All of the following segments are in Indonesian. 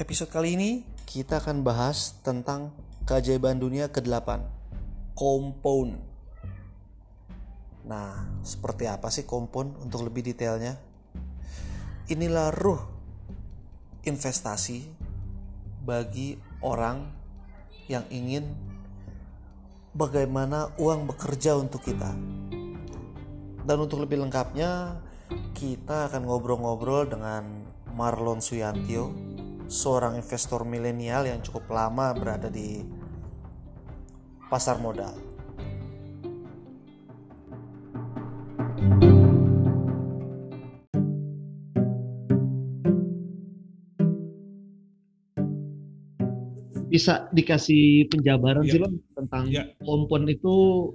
Episode kali ini kita akan bahas tentang keajaiban dunia ke-8, compound. Nah, seperti apa sih compound untuk lebih detailnya? Inilah ruh investasi bagi orang yang ingin bagaimana uang bekerja untuk kita. Dan untuk lebih lengkapnya, kita akan ngobrol-ngobrol dengan Marlon Suyantio, seorang investor milenial yang cukup lama berada di pasar modal. Bisa dikasih penjabaran Ya. sih Ron tentang Ya. kompon itu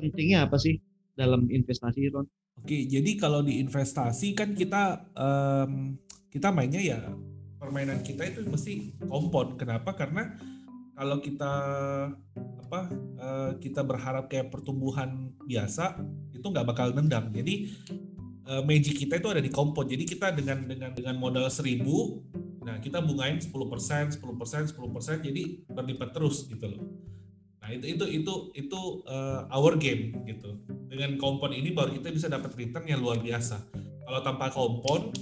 pentingnya apa sih dalam investasi Ron? Oke, jadi kalau di investasi kan kita em, kita mainnya ya permainan kita itu mesti kompon. Kenapa? Karena kalau kita apa eh, kita berharap kayak pertumbuhan biasa itu nggak bakal nendang. Jadi eh, magic kita itu ada di kompon. Jadi kita dengan dengan dengan modal 1000 nah kita bungain 10%, 10%, 10%, jadi berlipat terus gitu loh. Nah, itu itu itu itu eh, our game gitu. Dengan kompon ini baru kita bisa dapat return yang luar biasa. Kalau tanpa kompon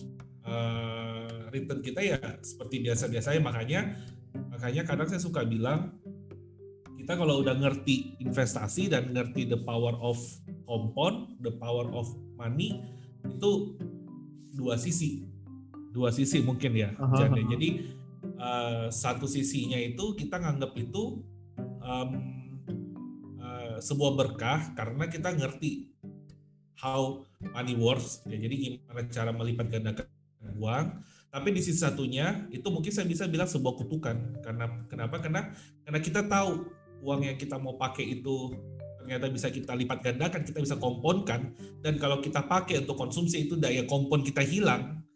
eh, return kita ya seperti biasa-biasa ya makanya makanya kadang saya suka bilang kita kalau udah ngerti investasi dan ngerti the power of kompon, the power of money itu dua sisi. Dua sisi mungkin ya. Aha, aha. Jadi eh, satu sisinya itu kita nganggap itu em, eh, sebuah berkah karena kita ngerti how money works ya jadi gimana cara melipat gandakan uang tapi di sisi satunya itu mungkin saya bisa bilang sebuah kutukan. Karena kenapa? Karena karena kita tahu uang yang kita mau pakai itu ternyata bisa kita lipat gandakan kita bisa komponkan. Dan kalau kita pakai untuk konsumsi itu daya kompon kita hilang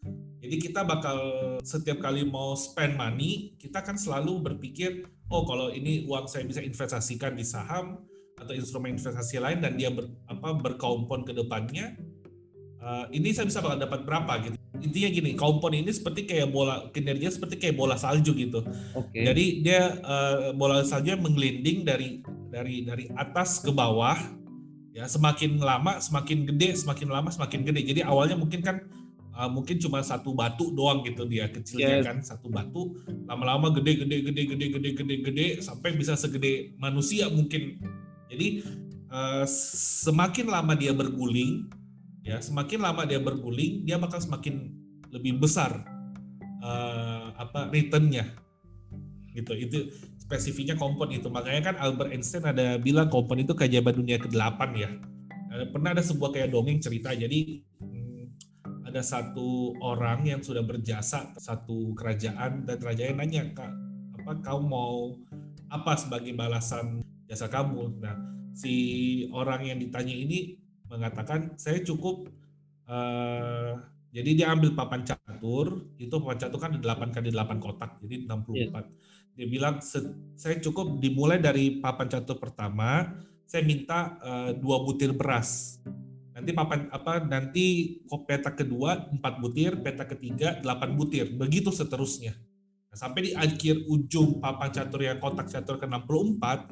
jadi kita bakal setiap kali mau spend money, kita kan selalu berpikir, oh kalau ini uang saya bisa investasikan di saham atau instrumen investasi lain dan dia ber, apa berkompon ke depannya, eh, ini saya bisa bakal dapat berapa gitu. Intinya gini, kompon ini seperti kayak bola kinerja seperti kayak bola salju gitu. Oke. Jadi dia eh, bola salju yang menggelinding dari dari dari atas ke bawah. Ya, semakin lama semakin gede, semakin lama semakin gede. Jadi awalnya mungkin kan uh, mungkin cuma satu batu doang gitu dia kecilnya Yes. kan satu batu lama-lama gede gede gede gede gede gede gede sampai bisa segede manusia mungkin jadi uh, semakin lama dia berguling ya semakin lama dia berguling dia bakal semakin lebih besar uh, apa returnnya. Gitu itu spesifiknya kompon itu. Makanya kan Albert Einstein ada bilang kompon itu keajaiban dunia ke-8 ya. Pernah ada sebuah kayak dongeng cerita jadi hmm, ada satu orang yang sudah berjasa satu kerajaan dan kerajaan nanya kak apa kau mau apa sebagai balasan jasa kamu? Nah si orang yang ditanya ini mengatakan saya cukup eh, jadi dia ambil papan catur itu papan catur kan ada 8 kali 8 kotak jadi 64 dia bilang "Se- saya cukup dimulai dari papan catur pertama saya minta eh, dua butir beras. Nanti papan apa nanti peta kedua empat butir peta ketiga delapan butir. Begitu seterusnya. Nah, sampai di akhir ujung papan catur yang kotak catur ke 64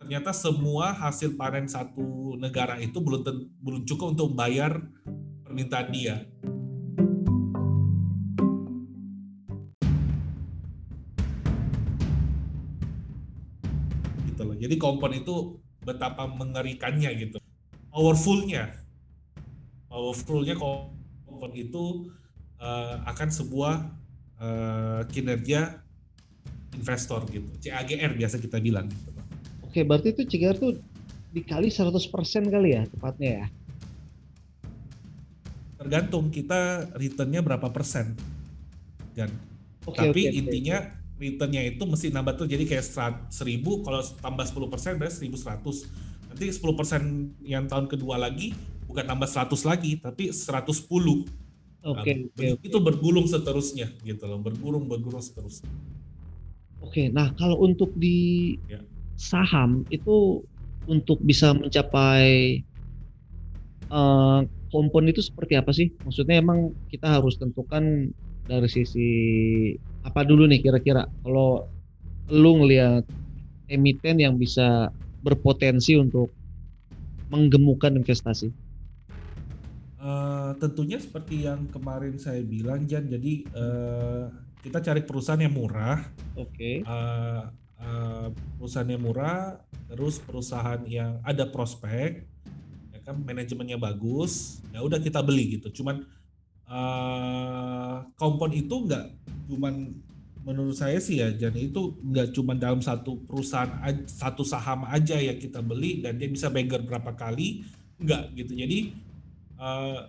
ternyata semua hasil panen satu negara itu belum belum cukup untuk membayar permintaan dia. Gitu loh. Jadi kompon itu betapa mengerikannya gitu. Powerfulnya. Powerfulnya kompon itu eh, akan sebuah eh, kinerja investor gitu. CAGR biasa kita bilang gitu. Oke, berarti itu CGR tuh dikali 100% kali ya tepatnya ya. tergantung kita returnnya berapa persen kan Oke, tapi oke, intinya returnnya itu mesti nambah tuh jadi kayak serat- 1000 kalau tambah 10 persen berarti 1100 nanti 10 persen yang tahun kedua lagi bukan tambah 100 lagi tapi 110 Oke, Nah, oke, oke. itu bergulung seterusnya gitu loh bergulung bergulung seterusnya Oke, nah kalau untuk di Ya. Saham itu untuk bisa mencapai eh, kompon itu seperti apa sih? Maksudnya emang kita harus tentukan dari sisi apa dulu nih kira-kira kalau lu ngelihat emiten yang bisa berpotensi untuk menggemukkan investasi? Uh, tentunya seperti yang kemarin saya bilang Jan, jadi uh, kita cari perusahaan yang murah. Oke. Okay. Uh, uh, perusahaan yang murah, terus perusahaan yang ada prospek, ya kan manajemennya bagus, ya udah kita beli gitu. Cuman uh, kompon itu nggak cuman menurut saya sih ya jadi itu nggak cuma dalam satu perusahaan satu saham aja yang kita beli dan dia bisa beggar berapa kali nggak gitu. Jadi uh,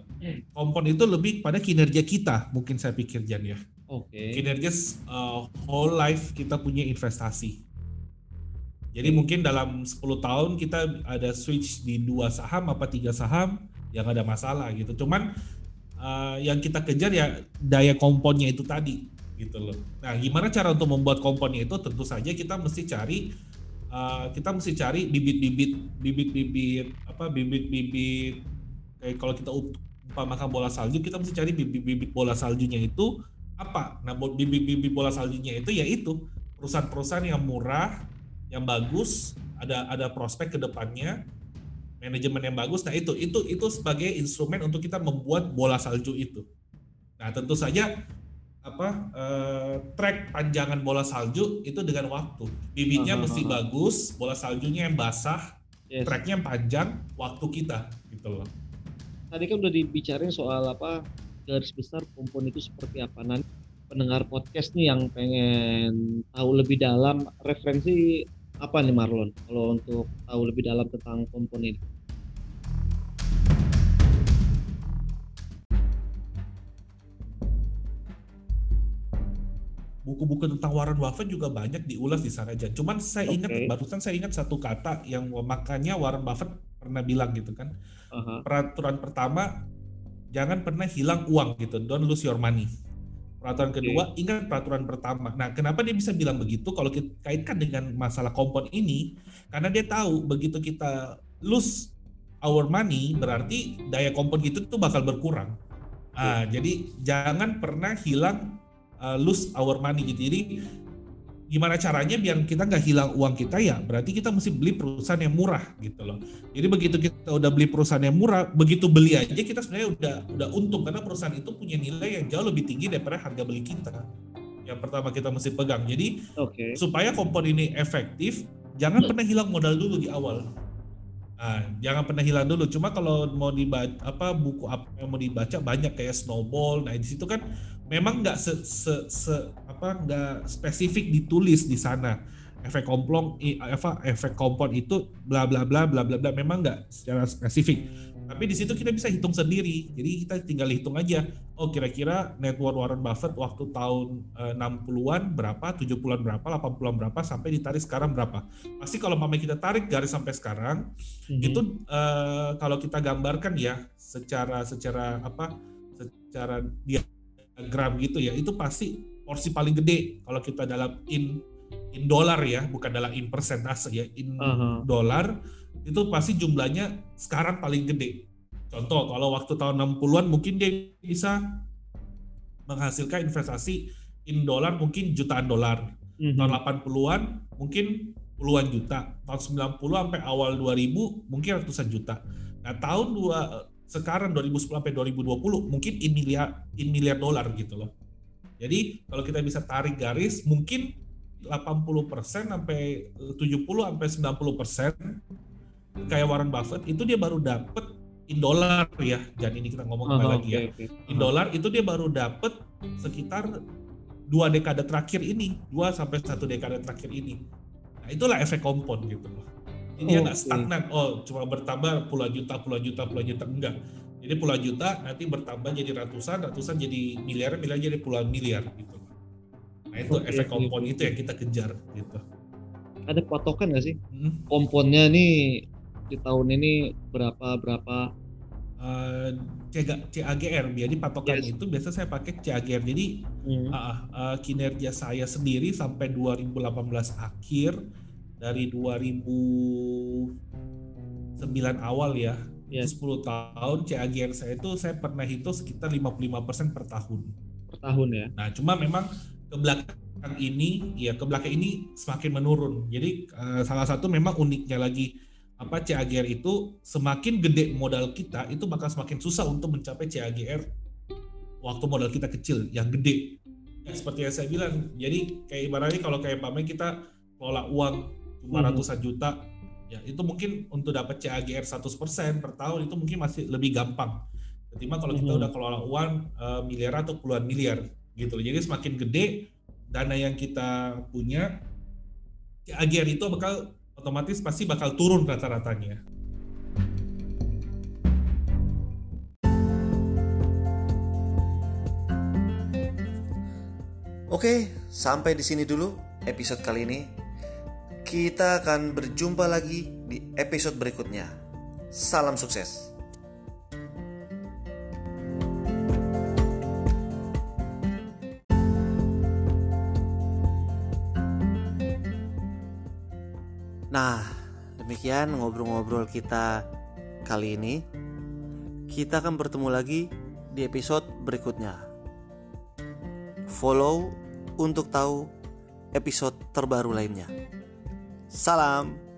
kompon itu lebih pada kinerja kita mungkin saya pikir Jan ya okay. kinerja uh, whole life kita punya investasi jadi mungkin dalam 10 tahun kita ada switch di dua saham apa tiga saham yang ada masalah gitu cuman uh, yang kita kejar ya daya komponnya itu tadi gitu loh. Nah, gimana cara untuk membuat komponnya itu? Tentu saja kita mesti cari uh, kita mesti cari bibit-bibit bibit-bibit apa bibit-bibit kayak kalau kita umpamakan bola salju, kita mesti cari bibit-bibit bola saljunya itu apa? Nah, bibit-bibit bola saljunya itu yaitu perusahaan-perusahaan yang murah, yang bagus, ada ada prospek ke depannya, manajemen yang bagus. Nah, itu itu itu sebagai instrumen untuk kita membuat bola salju itu. Nah, tentu saja apa uh, track panjangan bola salju itu dengan waktu bibitnya uh, mesti uh, bagus bola saljunya yang basah yes. tracknya yang panjang waktu kita gitu loh tadi kan udah dibicarain soal apa garis besar kompon itu seperti apa nanti pendengar podcast nih yang pengen tahu lebih dalam referensi apa nih Marlon kalau untuk tahu lebih dalam tentang kompon ini buku-buku tentang Warren Buffett juga banyak diulas di sana aja. Cuman saya okay. ingat barusan saya ingat satu kata yang makanya Warren Buffett pernah bilang gitu kan. Uh-huh. Peraturan pertama jangan pernah hilang uang gitu. Don't lose your money. Peraturan kedua, okay. ingat peraturan pertama. Nah, kenapa dia bisa bilang begitu? Kalau kita kaitkan dengan masalah kompon ini, karena dia tahu begitu kita lose our money, berarti daya kompon itu tuh bakal berkurang. Ah, jadi jangan pernah hilang uh, lose our money gitu. Jadi gimana caranya biar kita nggak hilang uang kita ya berarti kita mesti beli perusahaan yang murah gitu loh jadi begitu kita udah beli perusahaan yang murah begitu beli aja kita sebenarnya udah udah untung karena perusahaan itu punya nilai yang jauh lebih tinggi daripada harga beli kita yang pertama kita mesti pegang jadi okay. supaya kompon ini efektif jangan pernah hilang modal dulu di awal Nah, jangan pernah hilang dulu. Cuma kalau mau dibaca apa buku apa yang mau dibaca banyak kayak Snowball. Nah, di situ kan memang nggak se, se, se apa nggak spesifik ditulis di sana. Efek komplong apa efek kompon itu bla bla bla bla bla bla memang nggak secara spesifik. Tapi di situ kita bisa hitung sendiri. Jadi kita tinggal hitung aja oh kira-kira network Warren Buffett waktu tahun 60-an eh, berapa 70-an berapa 80-an berapa sampai ditarik sekarang berapa. Pasti kalau mama kita tarik garis sampai sekarang mm-hmm. itu uh, kalau kita gambarkan ya secara secara apa secara dia gram gitu ya itu pasti porsi paling gede kalau kita dalam in in dolar ya bukan dalam in persentase ya in uh -huh. dolar itu pasti jumlahnya sekarang paling gede contoh kalau waktu tahun 60-an mungkin dia bisa menghasilkan investasi in dolar mungkin jutaan dolar uh mhm. -huh. tahun 80-an mungkin puluhan juta tahun 90 sampai awal 2000 mungkin ratusan juta nah tahun dua sekarang 2010 sampai 2020 mungkin in miliar in miliar dolar gitu loh. Jadi kalau kita bisa tarik garis mungkin 80% sampai 70 sampai 90% kayak Warren Buffett itu dia baru dapat in dolar ya. Jadi ini kita ngomong oh, lagi okay, ya. Okay. In dolar itu dia baru dapat sekitar dua dekade terakhir ini, dua sampai satu dekade terakhir ini. Nah, itulah efek kompon gitu loh. Ini oh, nggak stagnan. Oh, cuma bertambah puluhan juta, puluhan juta, puluhan juta enggak. Jadi puluhan juta nanti bertambah jadi ratusan, ratusan jadi miliar, miliar jadi puluhan miliar gitu. Nah itu okay, efek kompon itu yang kita kejar gitu. Ada patokan nggak sih? Hmm? Komponnya nih di tahun ini berapa berapa? Uh, CAGR jadi patokan yes. itu biasa saya pakai CAGR jadi hmm. uh, uh, kinerja saya sendiri sampai 2018 akhir dari 2009 awal ya yeah. itu 10 tahun CAGR saya itu saya pernah hitung sekitar 55% per tahun per tahun ya. Nah, cuma memang ke belakang ini, ya ke belakang ini semakin menurun. Jadi uh, salah satu memang uniknya lagi apa CAGR itu semakin gede modal kita itu bakal semakin susah untuk mencapai CAGR waktu modal kita kecil yang gede. Ya, seperti yang saya bilang, jadi kayak ibaratnya kalau kayak pamer kita kelola uang cuma Hmm. ratusan juta, ya itu mungkin untuk dapat CAGR 100% per tahun itu mungkin masih lebih gampang. Ketimbang kalau kita Mhm. udah kelola uang eh, miliar atau puluhan miliar gitu loh. Jadi semakin gede dana yang kita punya, CAGR itu bakal otomatis pasti bakal turun rata-ratanya. Oke, sampai di sini dulu episode kali ini. Kita akan berjumpa lagi di episode berikutnya. Salam sukses. Nah, demikian ngobrol-ngobrol kita kali ini. Kita akan bertemu lagi di episode berikutnya follow untuk tahu episode terbaru lainnya. Salam.